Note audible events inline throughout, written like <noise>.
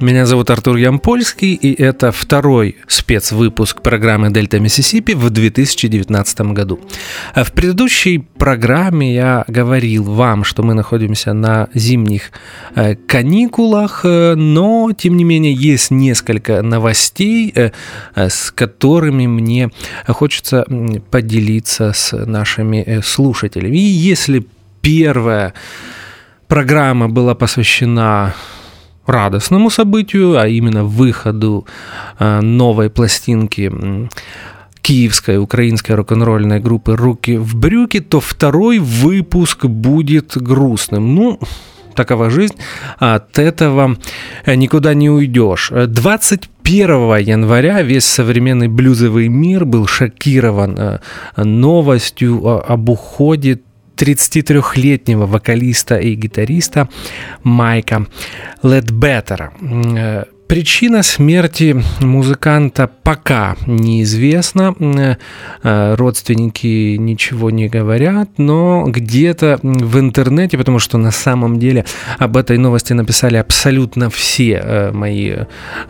Меня зовут Артур Ямпольский, и это второй спецвыпуск программы «Дельта Миссисипи» в 2019 году. А в предыдущей программе я говорил вам, что мы находимся на зимних э, каникулах, э, но, тем не менее, есть несколько новостей, э, с которыми мне хочется поделиться с нашими слушателями. И если первая программа была посвящена радостному событию, а именно выходу э, новой пластинки киевской украинской рок-н-ролльной группы «Руки в брюки», то второй выпуск будет грустным. Ну, такова жизнь, от этого никуда не уйдешь. 21 января весь современный блюзовый мир был шокирован э, новостью об уходе 33-летнего вокалиста и гитариста Майка Ледбеттера. Э, причина смерти музыканта пока неизвестна. Э, родственники ничего не говорят, но где-то в интернете, потому что на самом деле об этой новости написали абсолютно все э, мои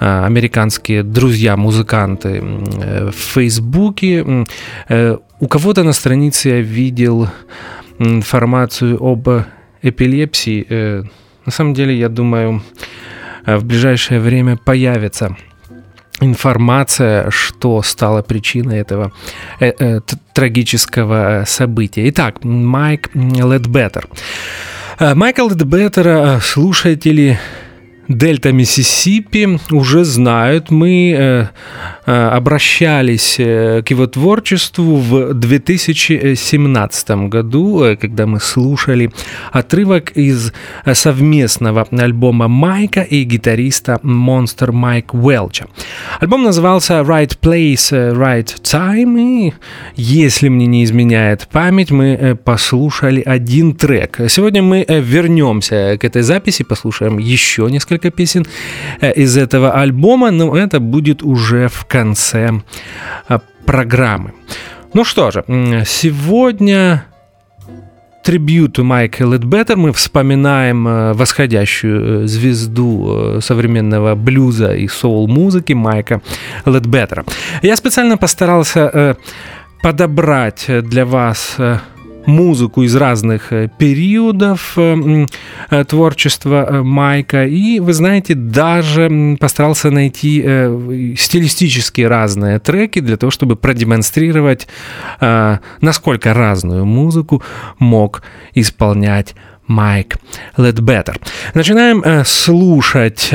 американские друзья-музыканты в Фейсбуке. У кого-то на странице я видел информацию об эпилепсии. Э, на самом деле, я думаю, э, в ближайшее время появится информация, что стало причиной этого э, трагического события. Итак, Майк Ледбеттер. Майкл Ледбеттера слушатели Дельта Миссисипи уже знают. Мы обращались э, к его творчеству в 2017 году, когда мы слушали отрывок из совместного альбома Майка и гитариста Monster Майк Уэлча. Альбом назывался Right Place, Right Time, и если мне не изменяет память, мы послушали один трек. Сегодня мы вернемся к этой записи, послушаем еще несколько песен э, из этого альбома, но это будет уже в конце э, программы. Ну что же, сегодня трибюту Майка Ледбеттер мы вспоминаем э, восходящую звезду современного блюза и соул-музыки Майка Ледбеттера. Я специально постарался подобрать для вас музыку из разных э, периодов э, э, творчества Майка. И, вы знаете, даже постарался найти стилистически разные треки для того, чтобы продемонстрировать, насколько разную музыку мог исполнять Майк Ледбеттер. Начинаем слушать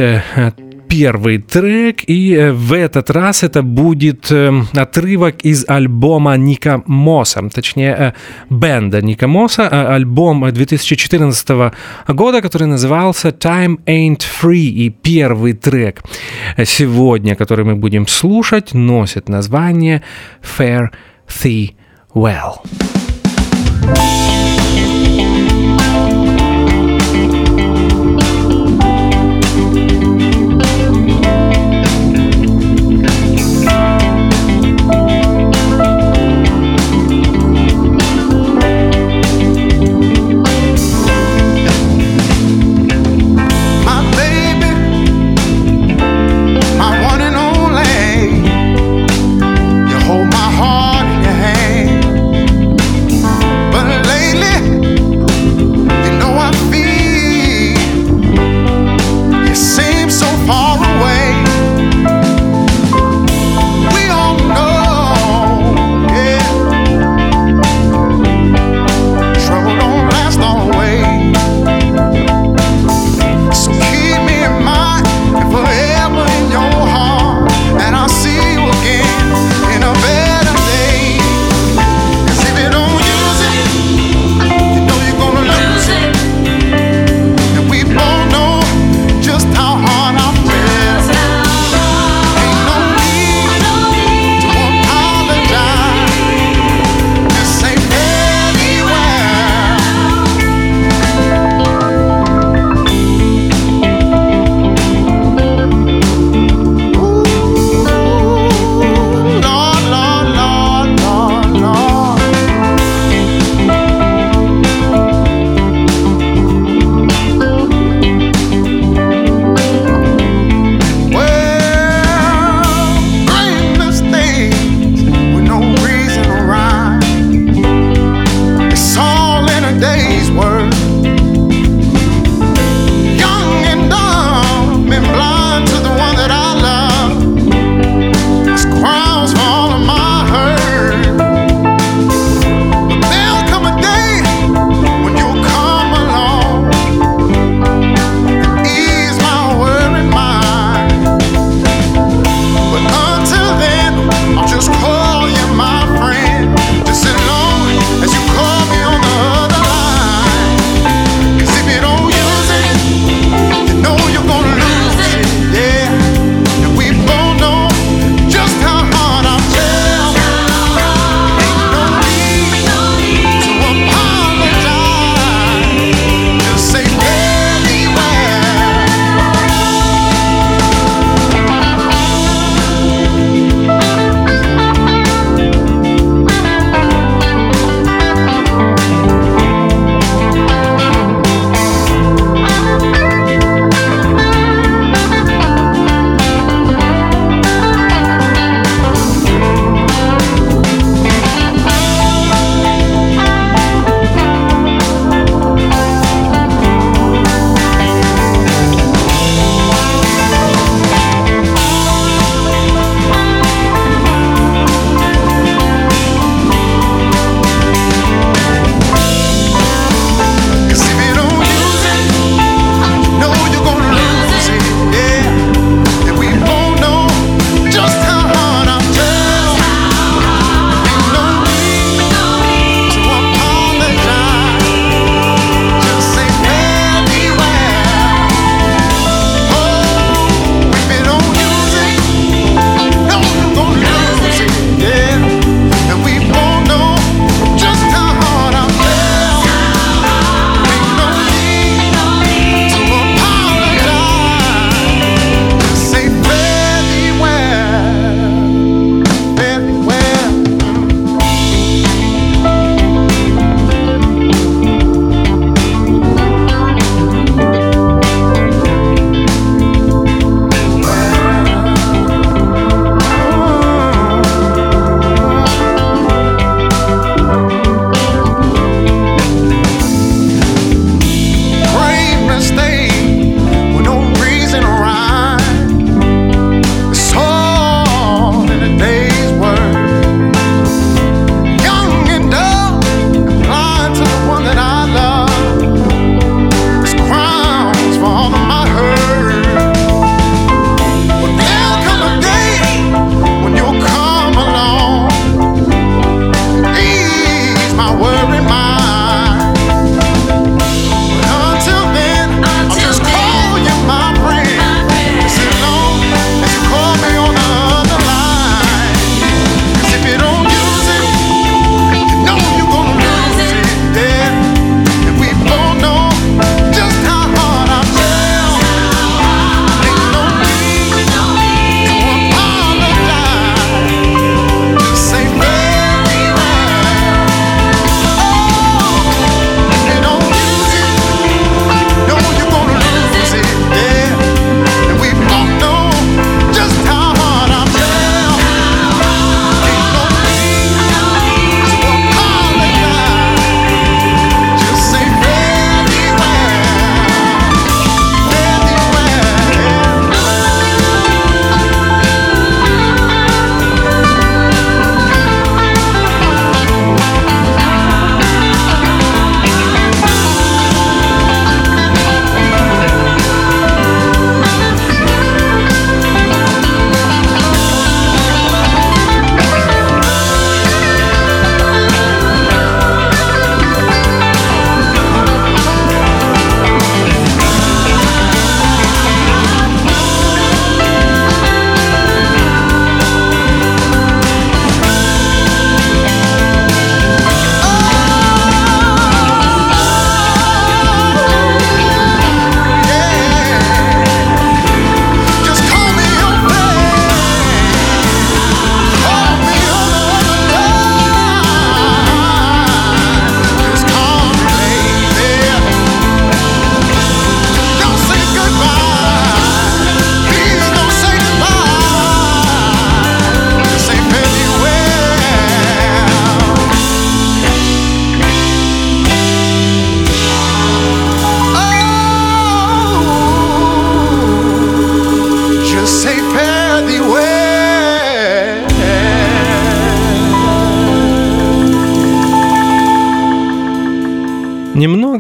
первый трек, и э, в этот раз это будет э, отрывок из альбома Ника Моса, точнее э, бенда Ника Моса, альбом 2014 года, который назывался Time Ain't Free, и первый трек сегодня, который мы будем слушать, носит название Fair Thee Well.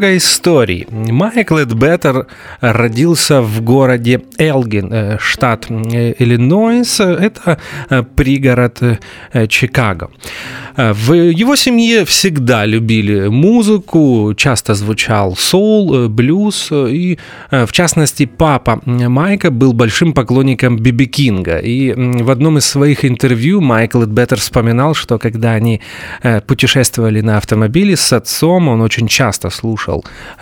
Немного историй. Майкл Эдбеттер родился в городе Элгин, э, штат э, Иллинойс. Это э, пригород Чикаго. В его семье всегда любили музыку, часто звучал соул, блюз, и в частности папа Майка был большим поклонником Биби Кинга. И в одном из своих интервью Майкл Эдбеттер вспоминал, что когда они путешествовали на автомобиле с отцом, он очень часто слушал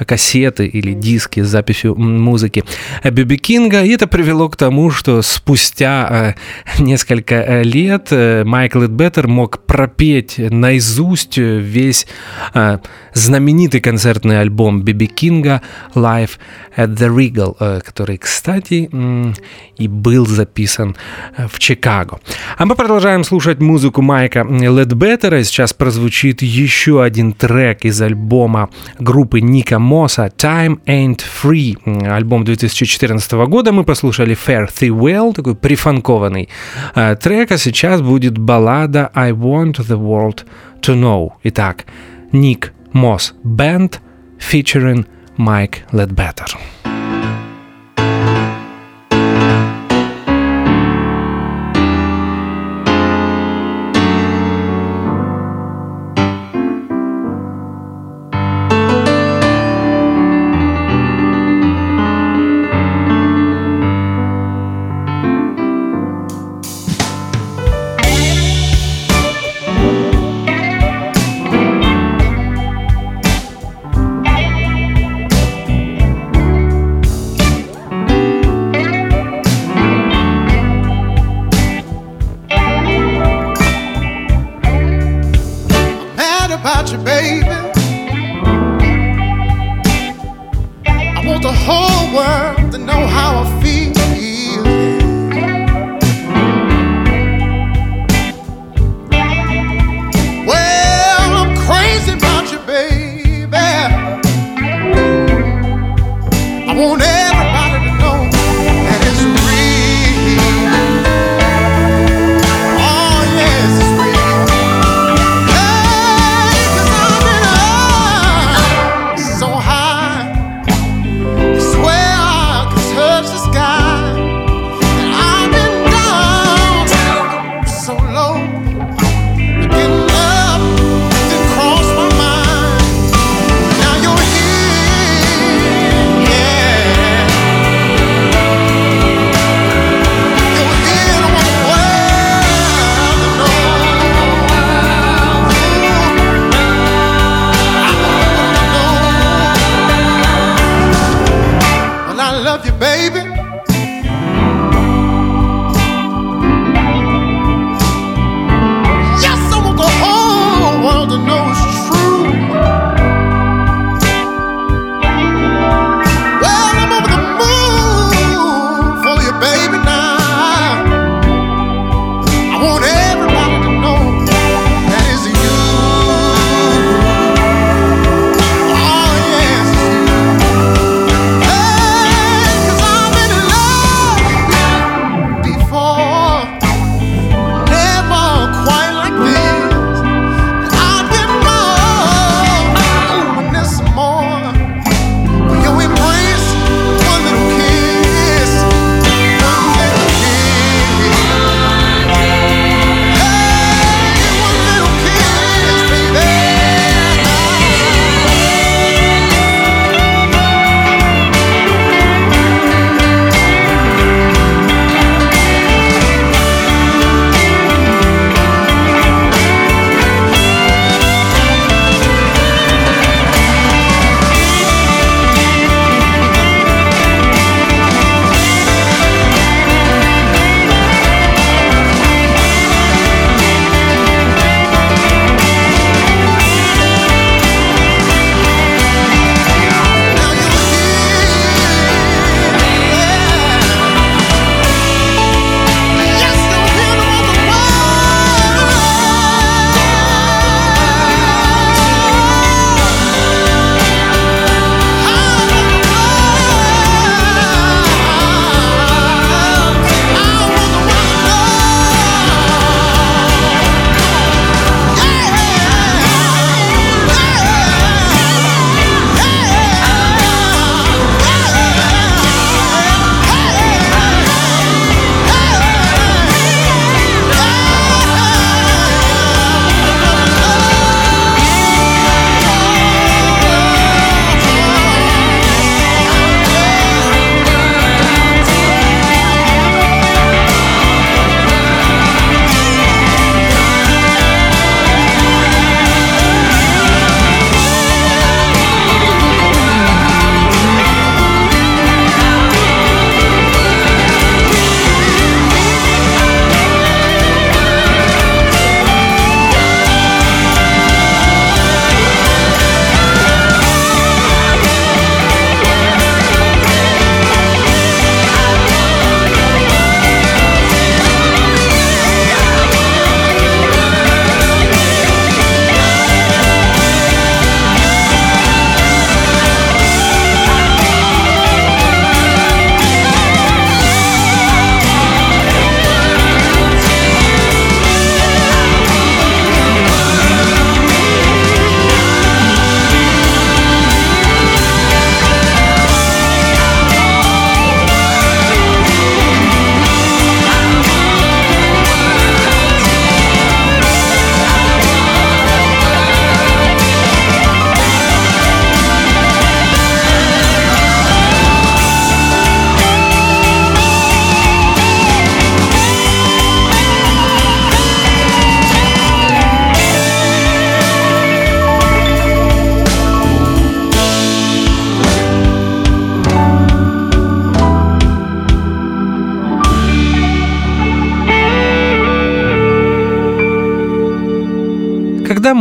кассеты или диски с записью музыки Биби Кинга, и это привело к тому, что спустя несколько лет Майкл Эдбеттер мог пропеть наизусть весь э, знаменитый концертный альбом Биби Кинга «Live at the Regal», э, который, кстати, э, и был записан э, в Чикаго. А мы продолжаем слушать музыку Майка Ледбеттера. Сейчас прозвучит еще один трек из альбома группы Ника Мосса «Time Ain't Free». Альбом 2014 года мы послушали «Fair Thee Well», такой прифанкованный э, трек, а сейчас будет баллада «I Want the World to Know». Итак, Ник Moss Band featuring Mike Ledbetter.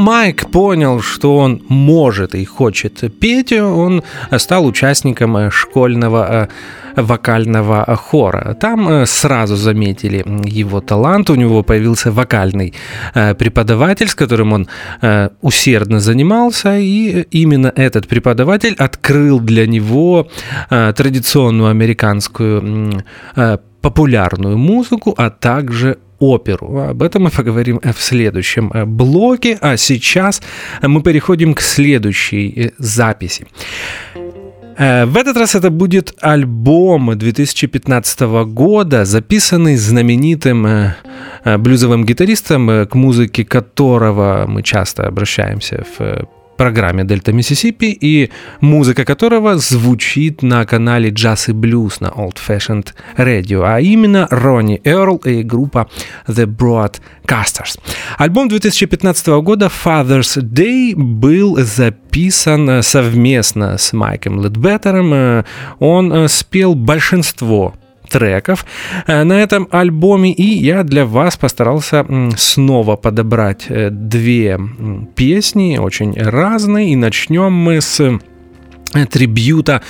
Майк понял, что он может и хочет петь, он стал участником школьного вокального хора. Там сразу заметили его талант, у него появился вокальный преподаватель, с которым он усердно занимался, и именно этот преподаватель открыл для него традиционную американскую популярную музыку, а также оперу. Об этом мы поговорим в следующем э, блоке, а сейчас мы переходим к следующей э, записи. Э, в этот раз это будет альбом 2015 года, записанный знаменитым блюзовым гитаристом, к музыке которого мы часто обращаемся в программе Дельта Миссисипи и музыка которого звучит на канале Jazz и Blues на Old Fashioned Radio, а именно Ронни Эрл и группа The Broadcasters. Альбом 2015 года Father's Day был записан совместно с Майком Ледбеттером. Он спел большинство треков э, на этом альбоме, и я для вас постарался снова подобрать э, две песни, очень разные, и начнем мы с э, трибьюта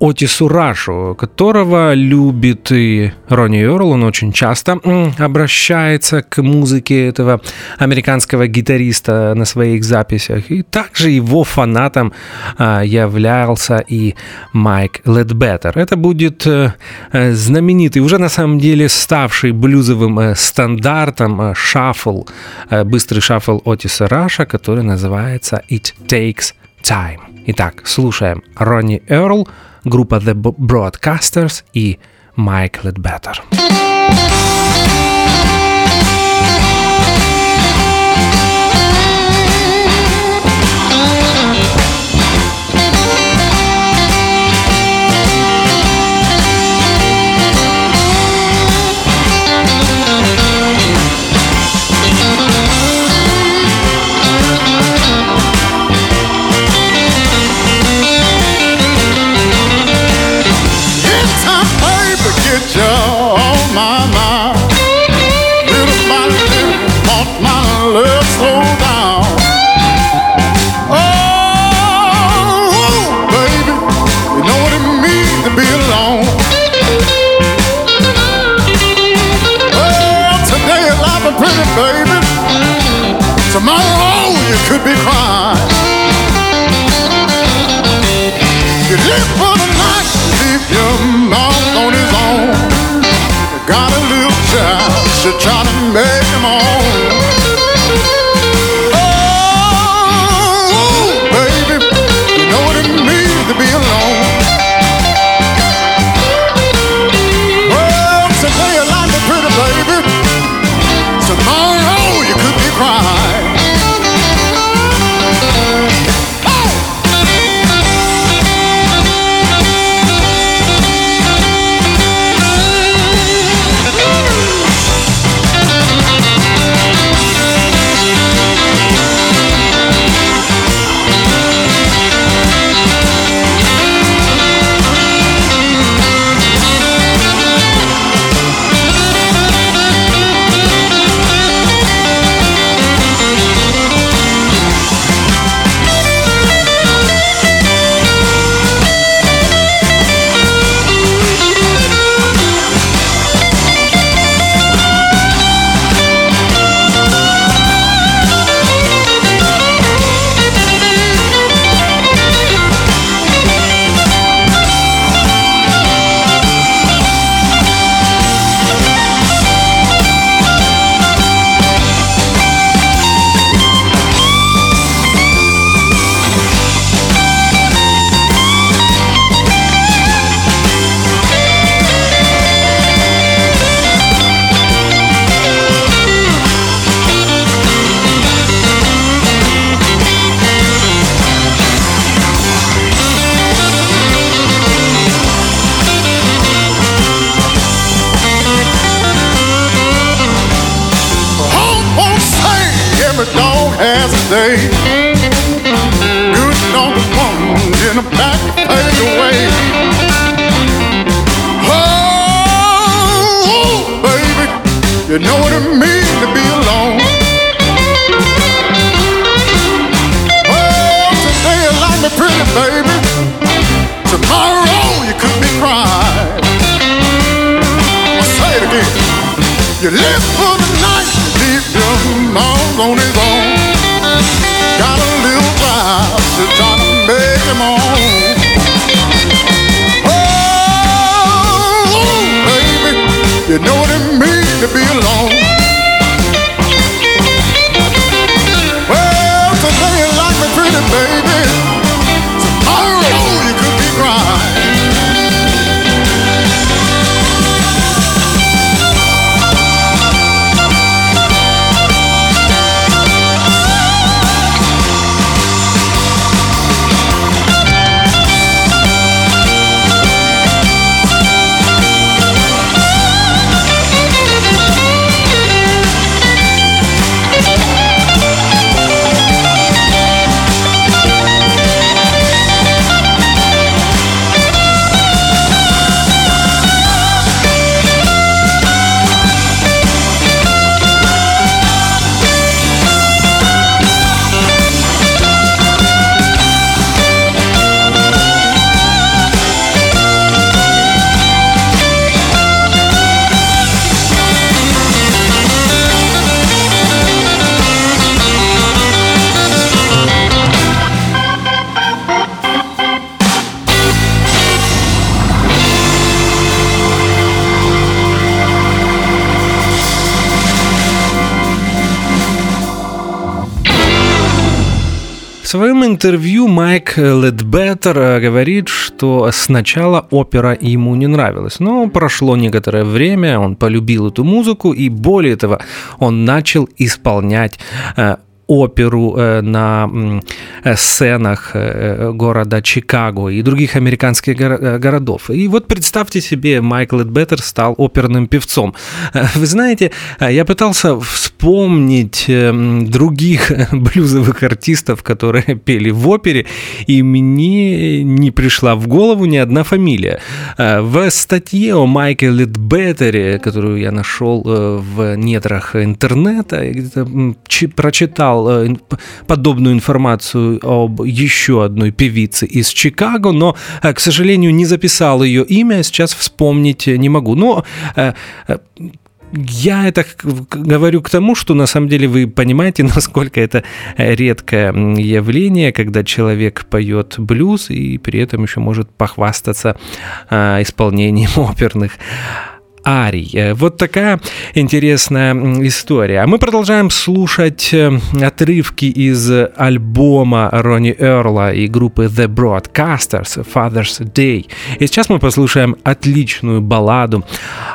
Отису Рашу, которого любит и Ронни Йорл. Он очень часто обращается к музыке этого американского гитариста на своих записях. И также его фанатом а, являлся и Майк Ледбеттер. Это будет э, э, знаменитый, уже на самом деле ставший блюзовым э, стандартом шаффл, быстрый шаффл Отиса Раша, который называется «It Takes Time». Итак, слушаем Ронни Эрл – группа The Broadcasters и my, my. Little by little, want my love slow down. Oh, baby, you know what it means to be alone. Well, today is life a pretty, baby. Tomorrow you could be crying. She's trying to make them all you know what it means to be alone. Интервью Майк Ледбеттер э, говорит, что сначала опера ему не нравилась, но прошло некоторое время, он полюбил эту музыку, и более того, он начал исполнять э, оперу э, на э, сценах э, города Чикаго и других американских горо- городов. И вот представьте себе, Майкл Эдбеттер стал оперным певцом. Вы знаете, я пытался вспомнить других <laughs> блюзовых артистов, которые <laughs> пели в опере, и мне не пришла в голову ни одна фамилия. В статье о Майкле Ледбеттере, которую я нашел в недрах интернета, где-то прочитал э, ин- п- подобную информацию об еще одной певице из Чикаго, но, э, к сожалению, не записал ее имя, сейчас вспомнить не могу. Но э, э, я это говорю к тому, что на самом деле вы понимаете, <laughs> насколько это э, редкое явление, когда человек поет блюз и при этом еще может похвастаться э, исполнением <laughs> оперных арий. Э, Вот такая интересная история. А мы продолжаем слушать э, отрывки из альбома Ронни Эрла и группы The Broadcasters Father's Day. И сейчас мы послушаем отличную балладу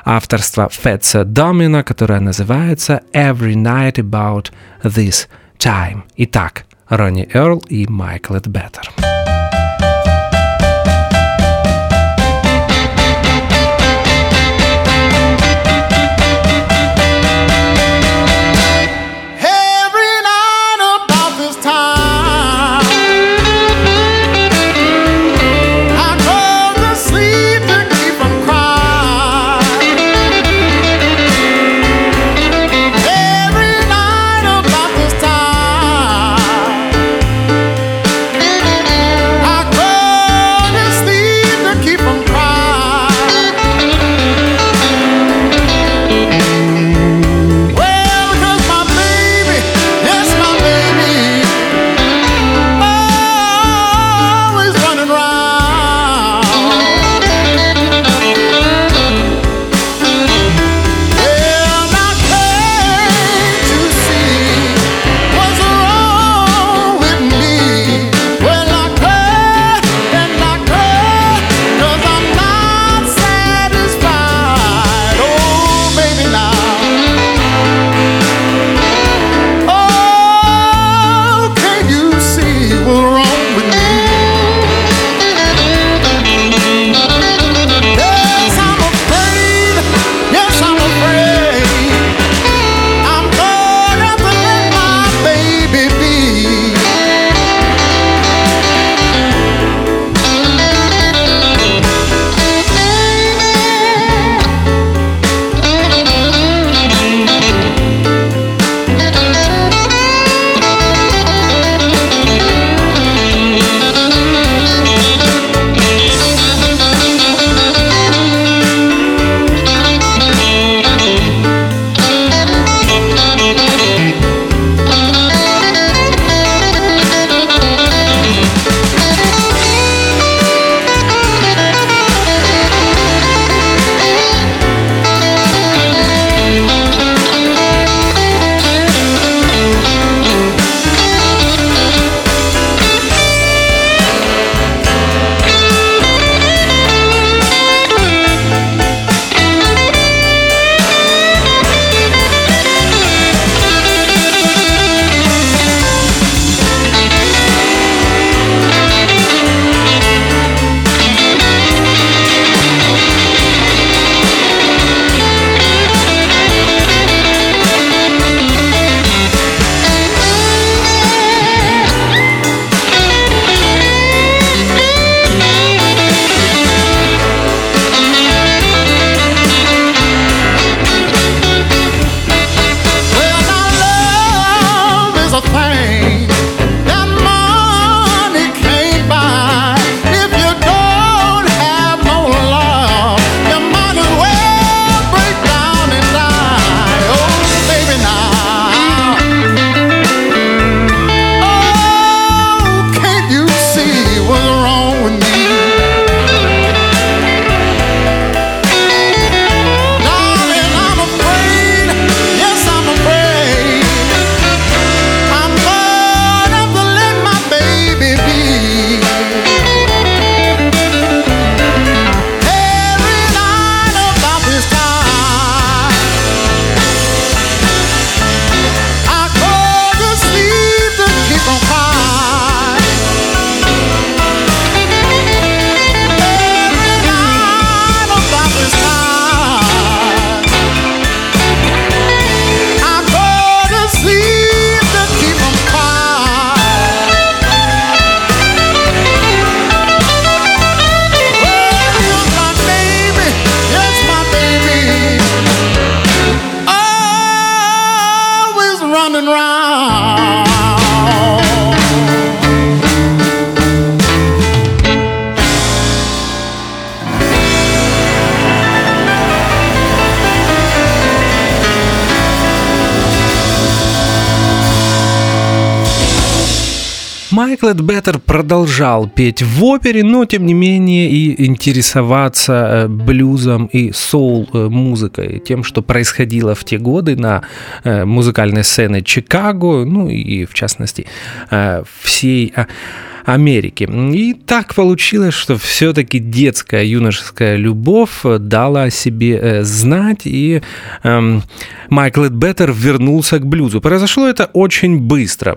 авторства Фетса Домина, которая называется Every Night About This Time. Итак, Ронни Эрл и Майкл Эдбеттер. Every Майкл Эдбеттер продолжал петь в опере, но тем не менее и интересоваться э, блюзом и соул-музыкой, тем, что происходило в те годы на э, музыкальной сцене Чикаго, ну и в частности э, всей Америки. И так получилось, что все-таки детская юношеская любовь дала о себе знать, и эм, Майкл Эдбеттер вернулся к блюзу. Произошло это очень быстро.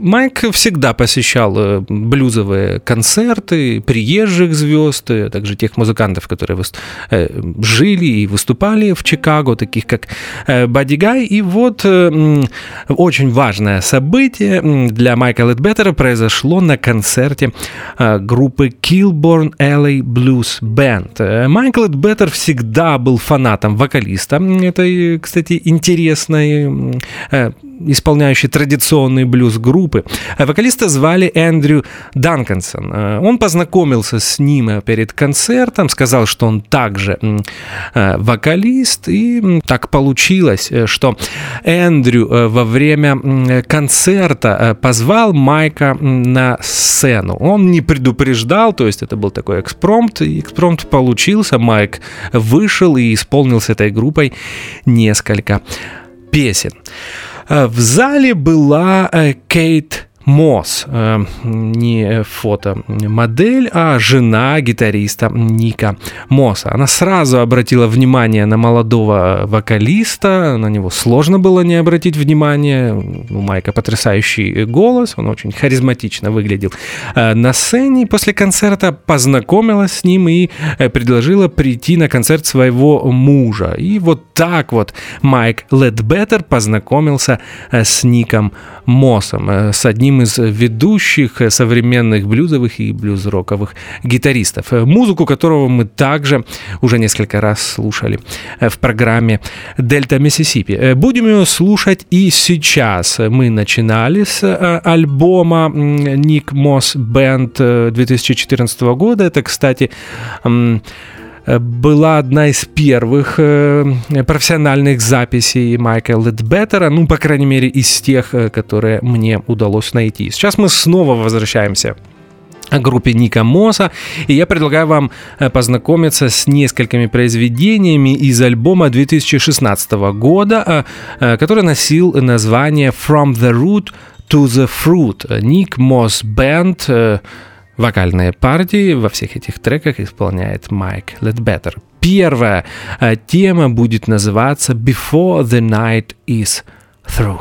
Майк всегда посещал э, блюзовые концерты приезжих звезд, а также тех музыкантов, которые э, жили и выступали в Чикаго, таких как Бадди Гай. И вот очень важное событие для Майка Ледбеттера произошло на концерте группы Kilborn LA Blues Band. Майкл Ледбеттер всегда был фанатом вокалиста этой, кстати, интересной исполняющий традиционный блюз группы. А вокалиста звали Эндрю Данкансон. Э, он познакомился с ним перед концертом, сказал, что он также э, вокалист, и так получилось, э, что Эндрю во время концерта позвал Майка на сцену. Он не предупреждал, то есть это был такой экспромт, и экспромт получился, Майк вышел и исполнил с этой группой несколько песен. Э, в зале была э, Кейт Мосс, э, не фотомодель, а жена гитариста Ника Мосса. Она сразу обратила внимание на молодого вокалиста, на него сложно было не обратить внимание. У Майка потрясающий голос, он очень харизматично выглядел э, на сцене. После концерта познакомилась с ним и э, предложила прийти на концерт своего мужа. И вот так вот Майк Ледбеттер познакомился с Ником Моссом, с одним из ведущих современных блюзовых и блюз-роковых гитаристов, музыку которого мы также уже несколько раз слушали в программе «Дельта Миссисипи». Будем ее слушать и сейчас. Мы начинали с э, альбома «Ник Мосс Бенд» 2014 года. Это, кстати, Э, была одна из первых э, профессиональных записей Майка Ледбеттера, ну, по крайней мере, из тех, э, которые мне удалось найти. Сейчас мы снова возвращаемся к группе Ника Моса, и я предлагаю вам познакомиться с несколькими произведениями из альбома 2016 года, который носил название «From the Root to the Fruit». Ник Мосс Бенд Вокальные партии во всех этих треках исполняет Майк Ледбеттер. Первая э, тема будет называться «Before the Night is Through».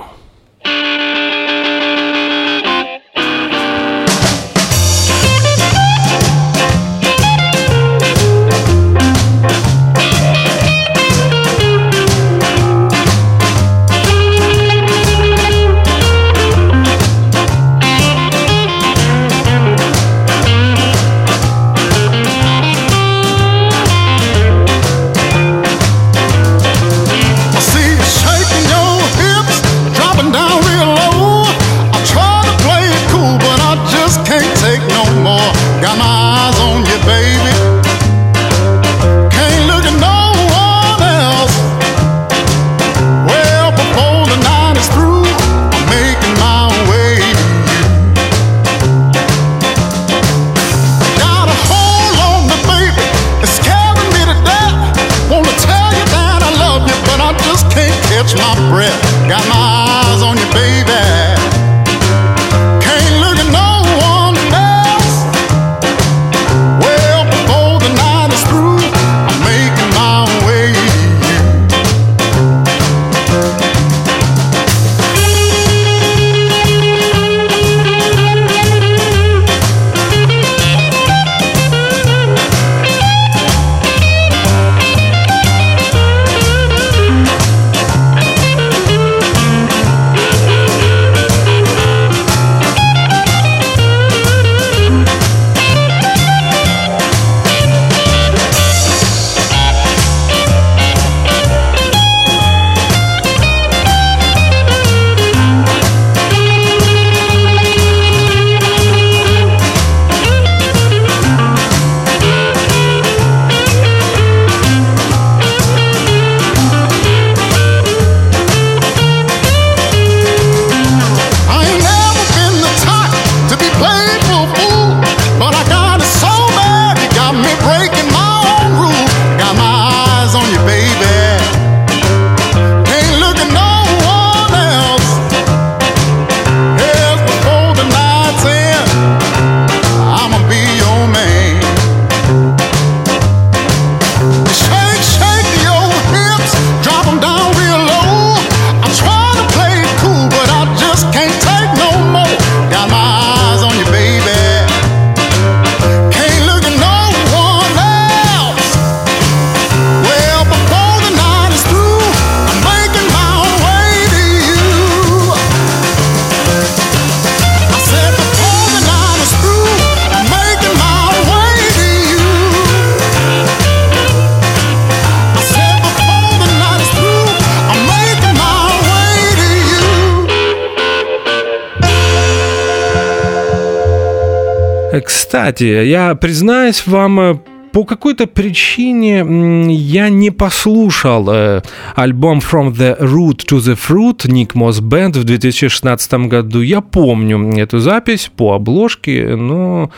Кстати, я признаюсь вам, э, по какой-то причине я не послушал э, альбом From the Root to the Fruit Nick Moss Band в 2016 году. Я помню эту запись по обложке, но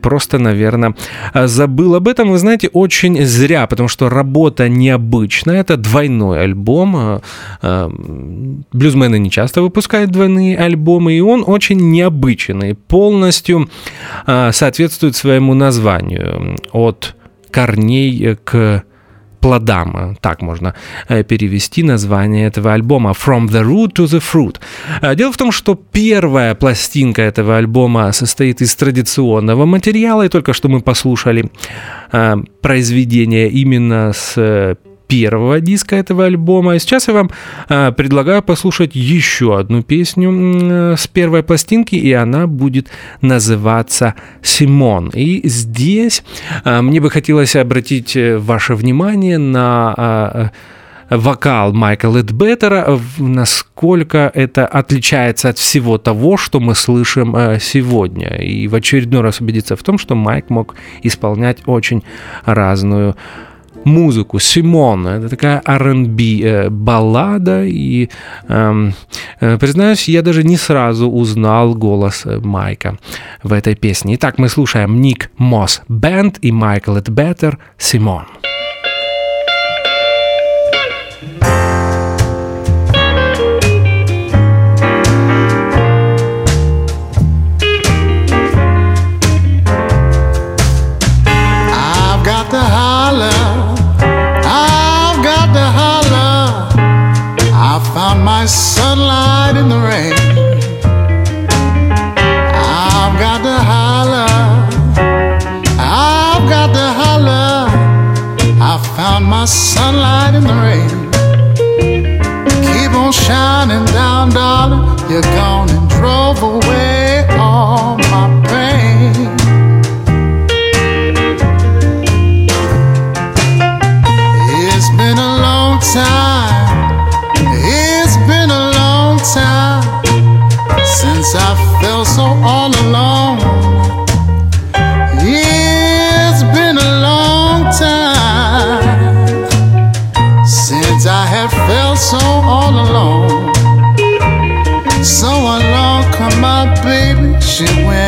просто, наверное, забыл об этом. Вы знаете, очень зря, потому что работа необычная. Это двойной альбом. Э, э, блюзмены не часто выпускают двойные альбомы, и он очень необычный, полностью э, соответствует своему названию. От корней к плодам. Так можно э, перевести название этого альбома «From the root to the fruit». Э, дело в том, что первая пластинка этого альбома состоит из традиционного материала, и только что мы послушали э, произведение именно с первого диска этого альбома. И сейчас я вам э, предлагаю послушать еще одну песню э, с первой пластинки, и она будет называться «Симон». И здесь э, мне бы хотелось обратить э, ваше внимание на... Э, вокал Майка Ледбеттера, насколько это отличается от всего того, что мы слышим э, сегодня. И в очередной раз убедиться в том, что Майк мог исполнять очень разную музыку. Симон, это такая R&B э, баллада, и эм, э, признаюсь, я даже не сразу узнал голос э, Майка в этой песне. Итак, мы слушаем Ник Мосс Бенд и Майкл Эдбеттер Симон. sunlight shining down, darling. You're gone and drove away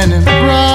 shining bright.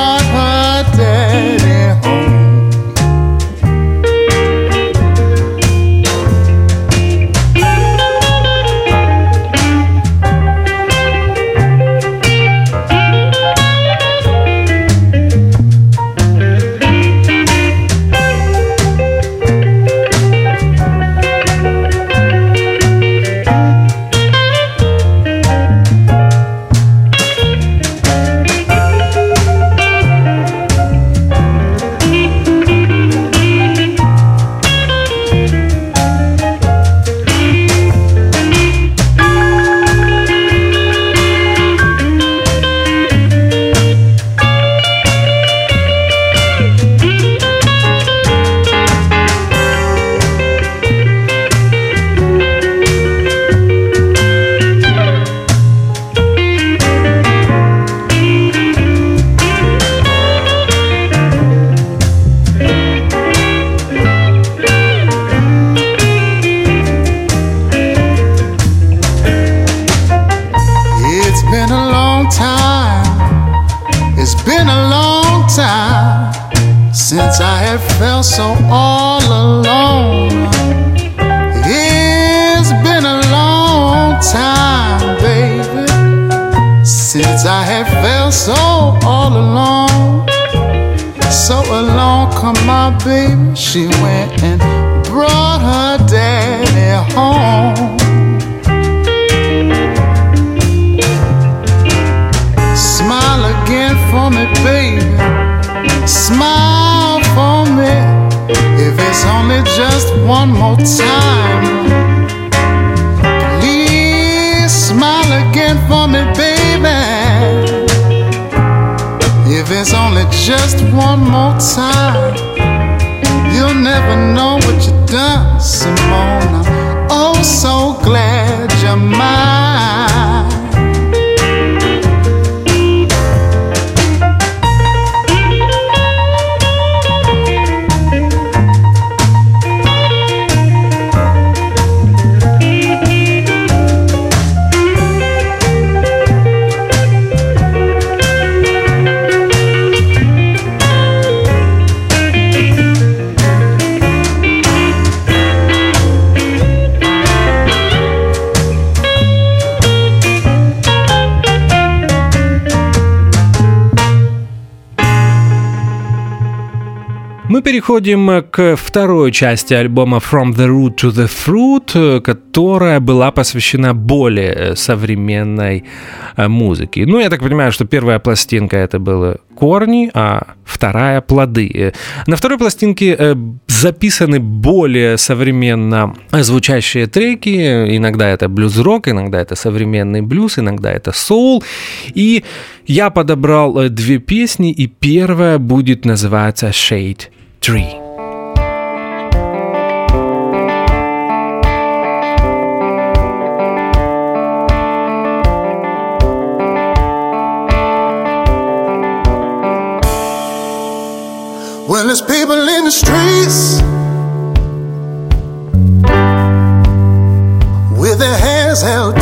переходим к второй части альбома From the Root to the Fruit, которая была посвящена более э, современной э, музыке. Ну, я так понимаю, что первая пластинка это было корни, а вторая плоды. Э, на второй пластинке записаны более современно звучащие треки. Иногда это блюз-рок, иногда это современный блюз, иногда это соул. И я подобрал две песни, и первая будет называться Shade Tree. Well, there's people in the streets with their hands held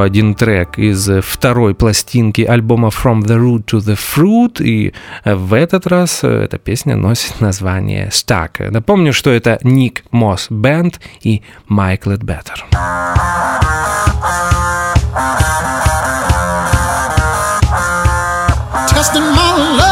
один трек из второй пластинки альбома From the Root to the Fruit, и в этот раз э, эта песня носит название Stack. Напомню, что это Ник Мосс Бенд и Майк Ледбеттер. Testing my love.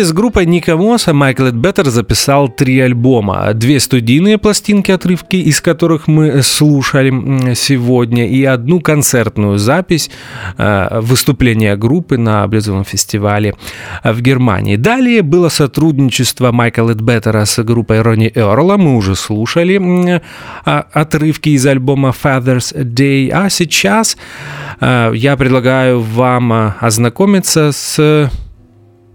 Вместе с группой Ника Мосса Майкл Эдбеттер записал три альбома. Две студийные пластинки, отрывки из которых мы слушали сегодня, и одну концертную запись э, выступления группы на блюзовом фестивале в Германии. Далее было сотрудничество Майкла Эдбеттера с группой Ронни Эрла. Мы уже слушали а, отрывки из альбома Father's Day. А сейчас э, я предлагаю вам э, ознакомиться с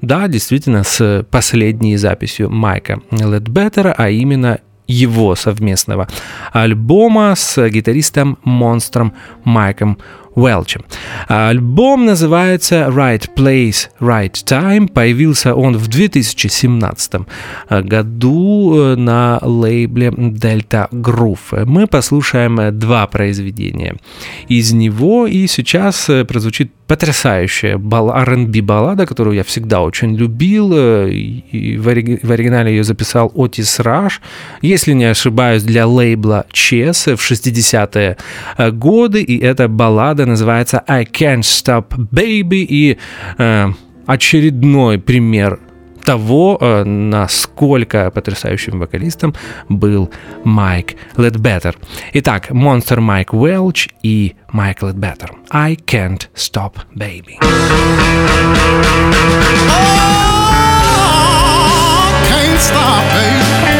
да, действительно, с последней записью Майка Ледбеттера, а именно его совместного альбома с гитаристом-монстром Майком Уэлчем. Альбом называется Right Place, Right Time. Появился он в 2017 году э, на лейбле Delta Groove. Мы послушаем два произведения из него, и сейчас э, прозвучит потрясающая R&B баллада, которую я всегда очень любил. Э, и в оригинале ее записал Отис Раш. Если не ошибаюсь, для лейбла Chess в 60-е годы. И эта баллада называется I Can't Stop Baby и э, очередной пример того, э, насколько потрясающим вокалистом был Майк Ледбеттер. Итак, Monster Майк Уэлч и Майк Ледбеттер. I Can't Stop Baby. Oh, can't stop, baby.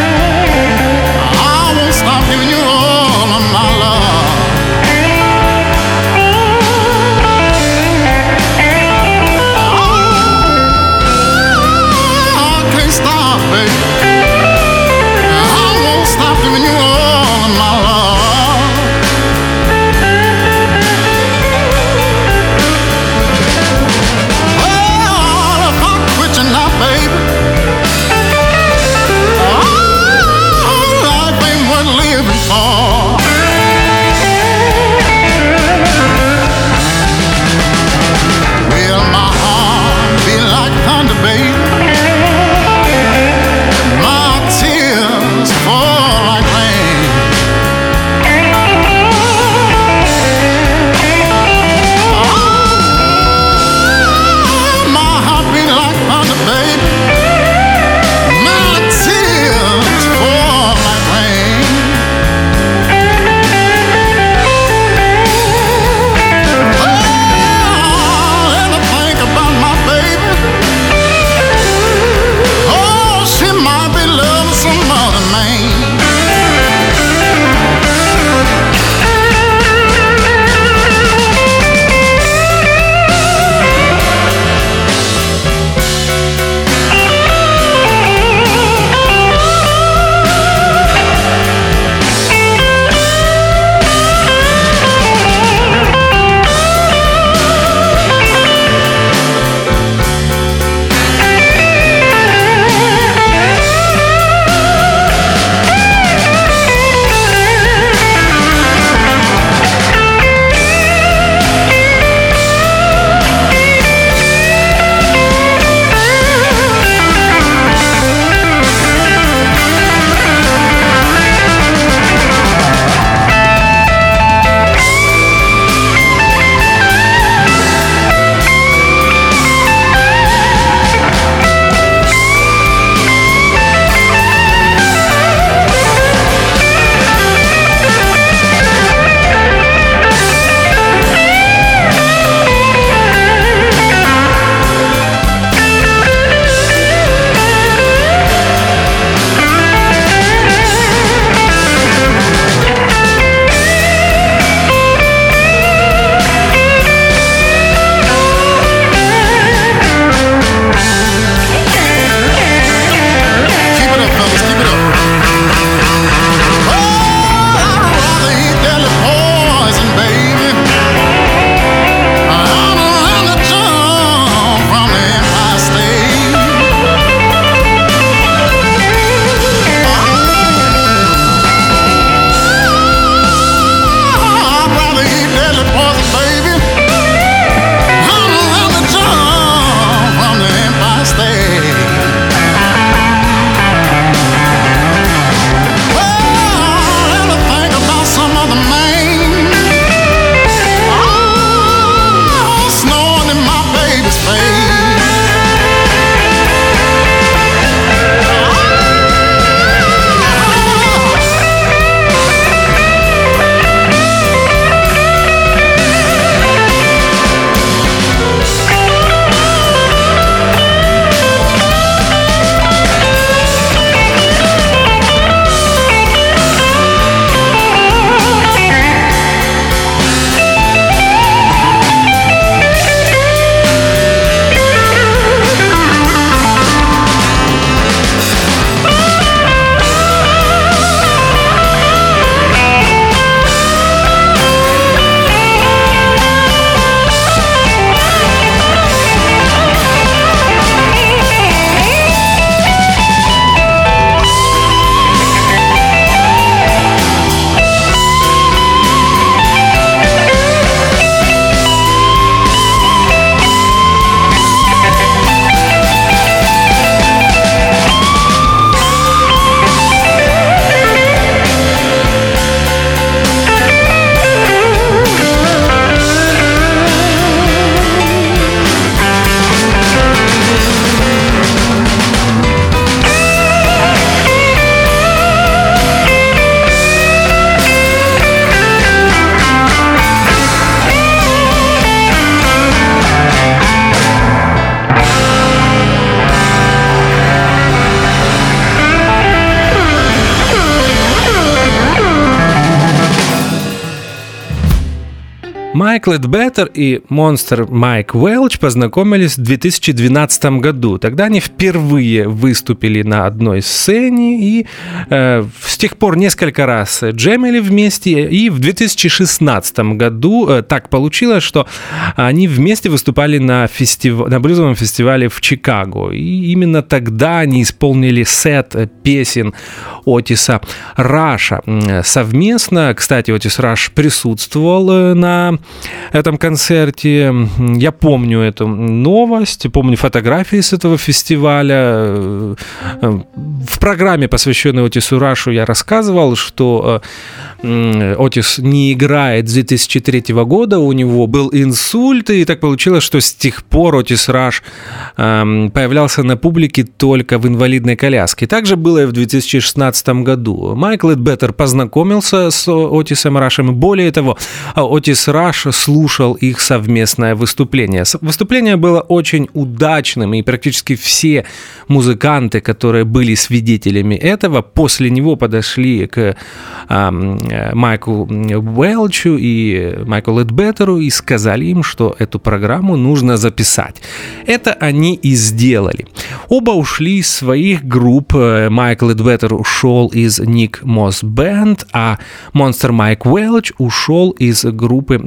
Майк Ледбеттер и монстр Майк Уэлч познакомились в 2012 году. Тогда они впервые выступили на одной сцене и э, с тех пор несколько раз джемили вместе. И в 2016 году э, так получилось, что они вместе выступали на, фестив... на блюзовом фестивале в Чикаго. И именно тогда они исполнили сет песен Отиса Раша совместно. Кстати, Отис Раш присутствовал э, на этом концерте. Я помню эту новость, помню фотографии с этого фестиваля. Э, в программе, посвященной Отису Рашу, я рассказывал, что э, Отис не играет с 2003 года, у него был инсульт, и так получилось, что с тех пор Отис Раш эм, появлялся на публике только в инвалидной коляске. Также было и в 2016 году. Майкл Эдбеттер познакомился с Отисом Рашем, более того, Отис Раш слушал их совместное выступление. Выступление было очень удачным, и практически все музыканты, которые были свидетелями этого, после него подошли к э, Майку Уэлчу и Майку Ледбеттеру и сказали им, что эту программу нужно записать. Это они и сделали. Оба ушли из своих групп. Майкл Ледбеттер ушел из Ник Мосс Бенд, а Монстр Майк Уэлч ушел из группы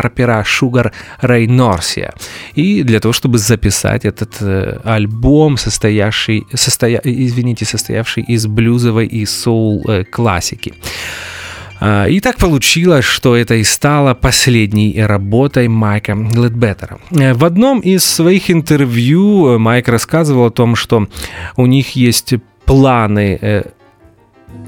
Харпера Шугар Рейнорсия. И для того, чтобы записать этот э, альбом, состоявший, состоя, извините, состоявший из блюзовой и соул э. А, и так получилось, что это и стало последней работой Майка Ледбеттера. Э, в одном из своих интервью Майк рассказывал о том, что у них есть планы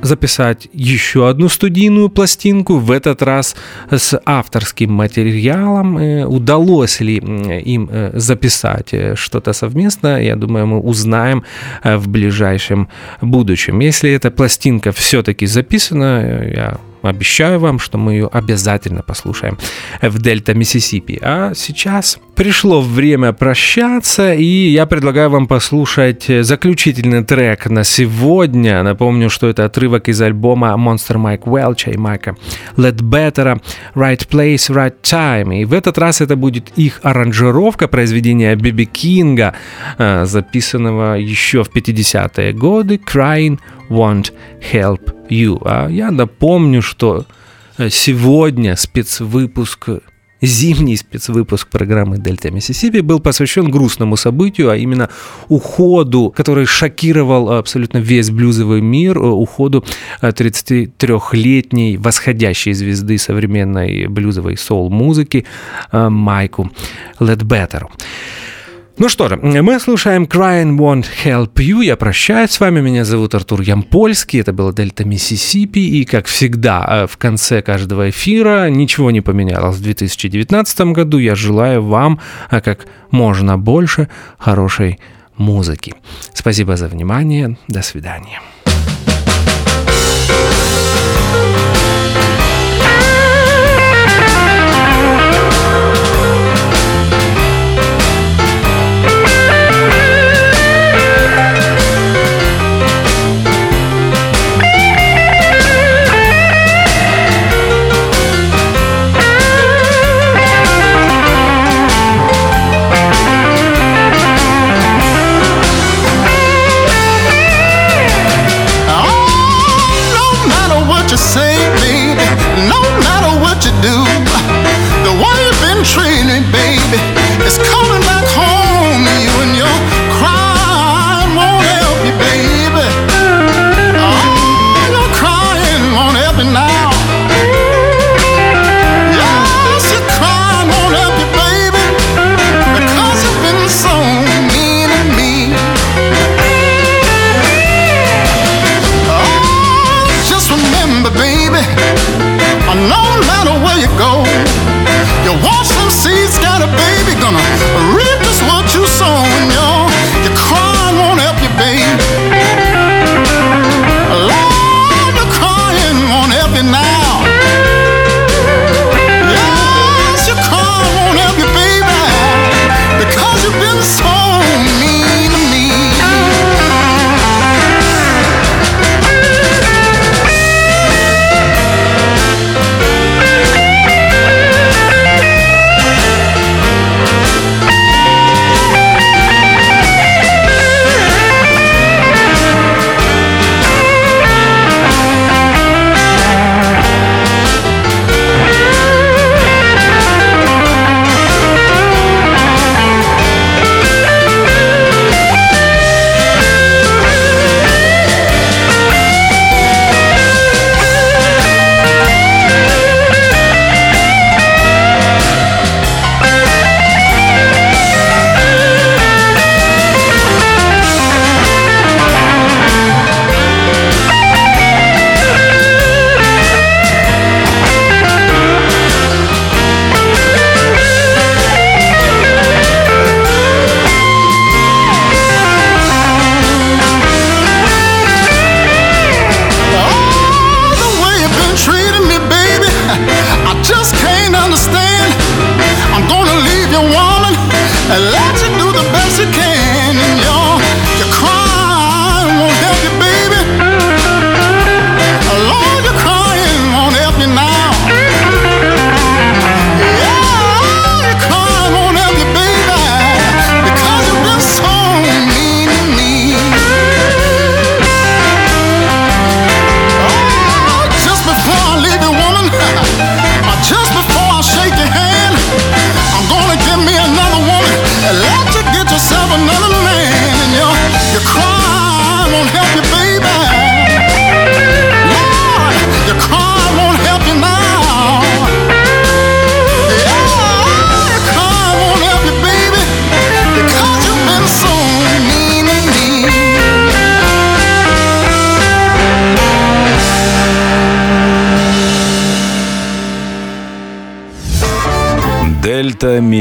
записать еще одну студийную пластинку, в этот раз с авторским материалом. Э, удалось ли им э, записать э, что-то совместно, я думаю, мы узнаем в ближайшем будущем. Если эта пластинка все-таки записана, я Обещаю вам, что мы ее обязательно послушаем в Дельта, Миссисипи. А сейчас пришло время прощаться, и я предлагаю вам послушать заключительный трек на сегодня. Напомню, что это отрывок из альбома Monster Mike Welch и Майка Ledbetter Right Place, Right Time. И в этот раз это будет их аранжировка произведения Биби Кинга, э, записанного еще в 50-е годы, Crying Won't Help You. А я напомню, что э, сегодня спецвыпуск Зимний спецвыпуск программы «Дельта Миссисипи» был посвящен грустному событию, а именно уходу, который шокировал абсолютно весь блюзовый мир, э, уходу 33-летней восходящей звезды современной блюзовой соул-музыки э, Майку Ледбеттеру. Ну что же, мы слушаем Crying Won't Help You. Я прощаюсь с вами. Меня зовут Артур Ямпольский. Это было Дельта Миссисипи. И, как всегда, э, в конце каждого эфира ничего не поменялось в 2019 году. Я желаю вам э, как можно больше хорошей музыки. Спасибо за внимание. До свидания.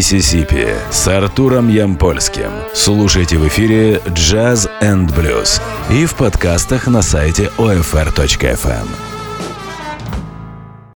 Миссисипи с Артуром Ямпольским. Слушайте в эфире Jazz and Blues и в подкастах на сайте OFR.FM.